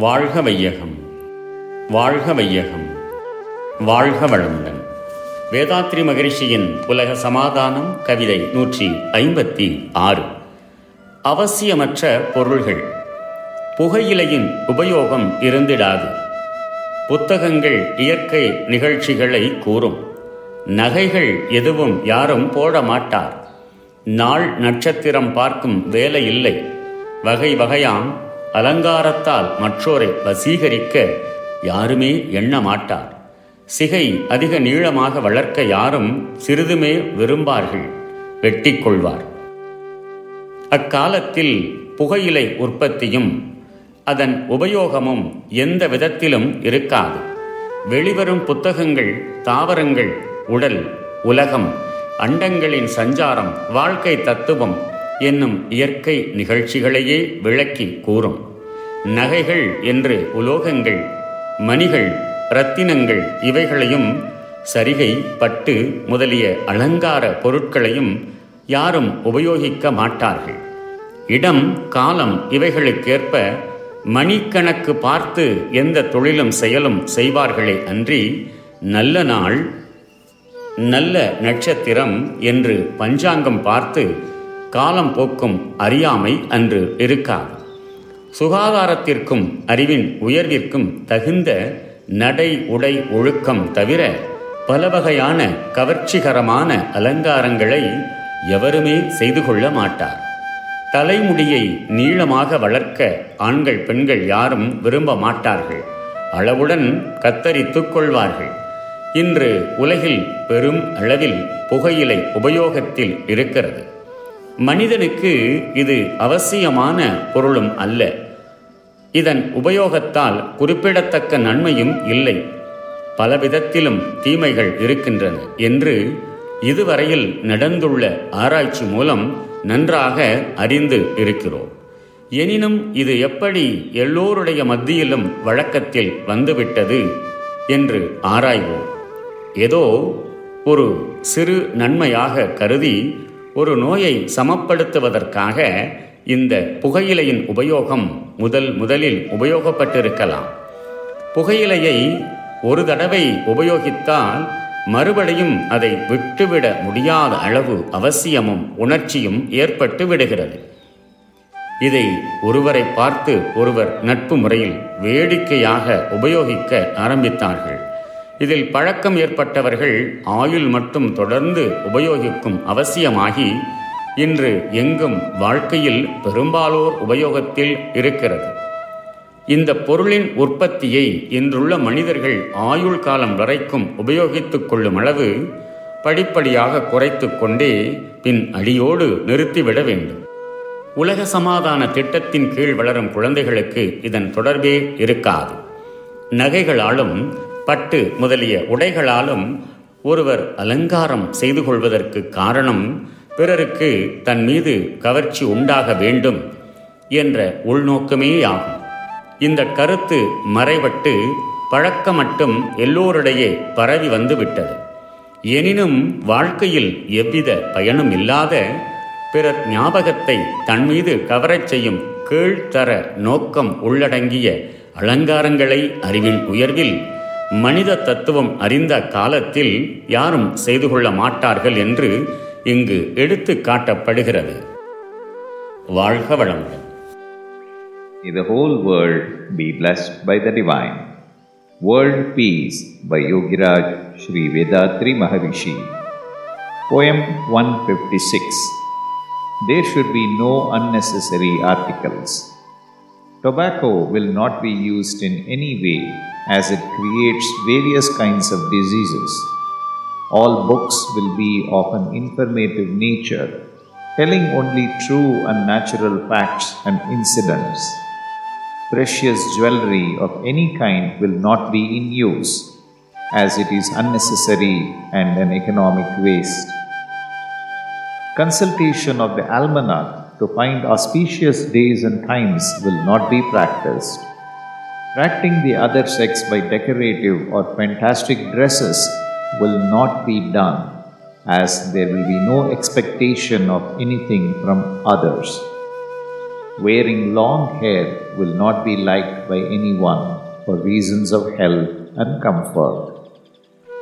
வாழ்க வையகம் வாழ்க வையகம் வாழ்க வளமுடன். வேதாத்ரி மகரிஷியின் உலக சமாதானம் கவிதை நூற்றி ஐம்பத்தி ஆறு. அவசியமற்ற பொருள்கள். புகையிலையின் உபயோகம் இருந்திடாது. புத்தகங்கள் இயற்கை நிகழ்ச்சிகளை கூறும். நகைகள் எதுவும் யாரும் போட மாட்டார். நாள் நட்சத்திரம் பார்க்கும் வேலை இல்லை. வகை வகையாம் அலங்காரத்தால் மற்றோரை வசீகரிக்க யாருமே எண்ண மாட்டார் சிகை அதிக நீளமாக வளர்க்க யாரும் சிறிதுமே விரும்பார்கள். வெட்டிக் கொள்வார் அக்காலத்தில் புகையிலை உற்பத்தியும் அதன் உபயோகமும் எந்த விதத்திலும் இருக்காது. வெளிவரும் புத்தகங்கள் தாவரங்கள் உடல் உலகம் அண்டங்களின் சஞ்சாரம் வாழ்க்கை தத்துவம் என்னும் இயற்கை நிகழ்ச்சிகளையே விளக்கி கூறும். நகைகள் என்று உலோகங்கள் மணிகள் இரத்தினங்கள் இவைகளையும் சரிகை பட்டு முதலிய அலங்கார பொருட்களையும் யாரும் உபயோகிக்க மாட்டார்கள். இடம் காலம் இவைகளுக்கேற்ப மணிக்கணக்கு பார்த்து எந்த தொழிலும் செயலும் செய்வார்களே அன்றி நல்ல நாள் நல்ல நட்சத்திரம் என்று பஞ்சாங்கம் பார்த்து காலம் போக்கும் அறியாமை அன்று இருக்காது. சுகாதாரத்திற்கும் அறிவின் உயர்விற்கும் தகுந்த நடை உடை ஒழுக்கம் தவிர பல வகையான கவர்ச்சிகரமான அலங்காரங்களை எவருமே செய்து கொள்ள மாட்டார். தலைமுடியை நீளமாக வளர்க்க ஆண்கள் பெண்கள் யாரும் விரும்ப மாட்டார்கள். அளவுடன் கத்தரித்துக் கொள்வார்கள். இன்று உலகில் பெரும் அளவில் புகையிலை உபயோகத்தில் இருக்கிறது. மனிதனுக்கு இது அவசியமான பொருளும் அல்ல. இதன் உபயோகத்தால் குறிப்பிடத்தக்க நன்மையும் இல்லை. பலவிதத்திலும் தீமைகள் இருக்கின்றன என்று இதுவரையில் நடந்துள்ள ஆராய்ச்சி மூலம் நன்றாக அறிந்து இருக்கிறோம். எனினும் இது எப்படி எல்லோருடைய மத்தியிலும் வழக்கத்தில் வந்துவிட்டது என்று ஆராய்வோம். ஏதோ ஒரு சிறு நன்மையாக கருதி ஒரு நோயை சமப்படுத்துவதற்காக இந்த புகையிலையின் உபயோகம் முதல் முதலில் உபயோகப்பட்டிருக்கலாம். புகையிலையை ஒரு தடவை உபயோகித்தால் மறுபடியும் அதை விட்டுவிட முடியாத அளவு அவசியமும் உணர்ச்சியும் ஏற்பட்டு விடுகிறது. இதை ஒருவரை பார்த்து ஒருவர் நட்பு முறையில் வேடிக்கையாக உபயோகிக்க ஆரம்பித்தார்கள். இதில் பழக்கம் ஏற்பட்டவர்கள் ஆயுள் மட்டும் தொடர்ந்து உபயோகிக்கும் அவசியமாகி இன்று எங்கும் வாழ்க்கையில் பெரும்பாலோர் உபயோகத்தில் இருக்கிறது. இந்த பொருளின் உற்பத்தியை இன்றுள்ள மனிதர்கள் ஆயுள் காலம் வரைக்கும் உபயோகித்துக் கொள்ளும் அளவு படிப்படியாக குறைத்து கொண்டே பின் அடியோடு நிறுத்திவிட வேண்டும். உலக சமாதான திட்டத்தின் கீழ் வளரும் குழந்தைகளுக்கு இதன் தொடர்பே இருக்காது. நகைகளாலும் பட்டு முதலிய உடைகளாலும் ஒருவர் அலங்காரம் செய்து கொள்வதற்கு காரணம் பிறருக்கு தன் மீது கவர்ச்சி உண்டாக வேண்டும் என்ற உள்நோக்கமேயாகும். இந்த கருத்து மறைவட்டு பழக்கம் மட்டும் எல்லோரிடையே பரவி வந்துவிட்டது. எனினும் வாழ்க்கையில் எவ்வித பயனும் இல்லாத பிறர் ஞாபகத்தை தன்மீது கவரச் செய்யும் கீழ்த்தர நோக்கம் உள்ளடங்கிய அலங்காரங்களை அறிவின் உயர்வில் மனித தத்துவம் அறிந்த காலத்தில் யாரும் செய்து கொள்ள மாட்டார்கள் என்று இங்கு எடுத்து காட்டப்படுகிறது வாழ்க வளமுடன் May the whole world be blessed by the divine. World Peace by Yogiraj Sri Vedatri Maharishi. Poem 156 There should be no unnecessary articles. Tobacco will not be used in any way as it creates various kinds of diseases. All books will be of an informative nature, telling only true and natural facts and incidents. Precious jewelry of any kind will not be in use, as it is unnecessary and an economic waste. Consultation of the almanac to find auspicious days and times will not be practiced. Attracting the other sex by decorative or fantastic dresses will not be done, as there will be no expectation of anything from others. Wearing long hair will not be liked by anyone for reasons of health and comfort.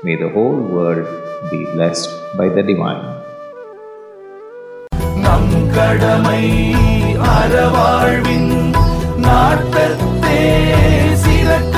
May the whole world be blessed by the divine. கடமை அறவாழ்வின் நாட்டத்தே சிறக்க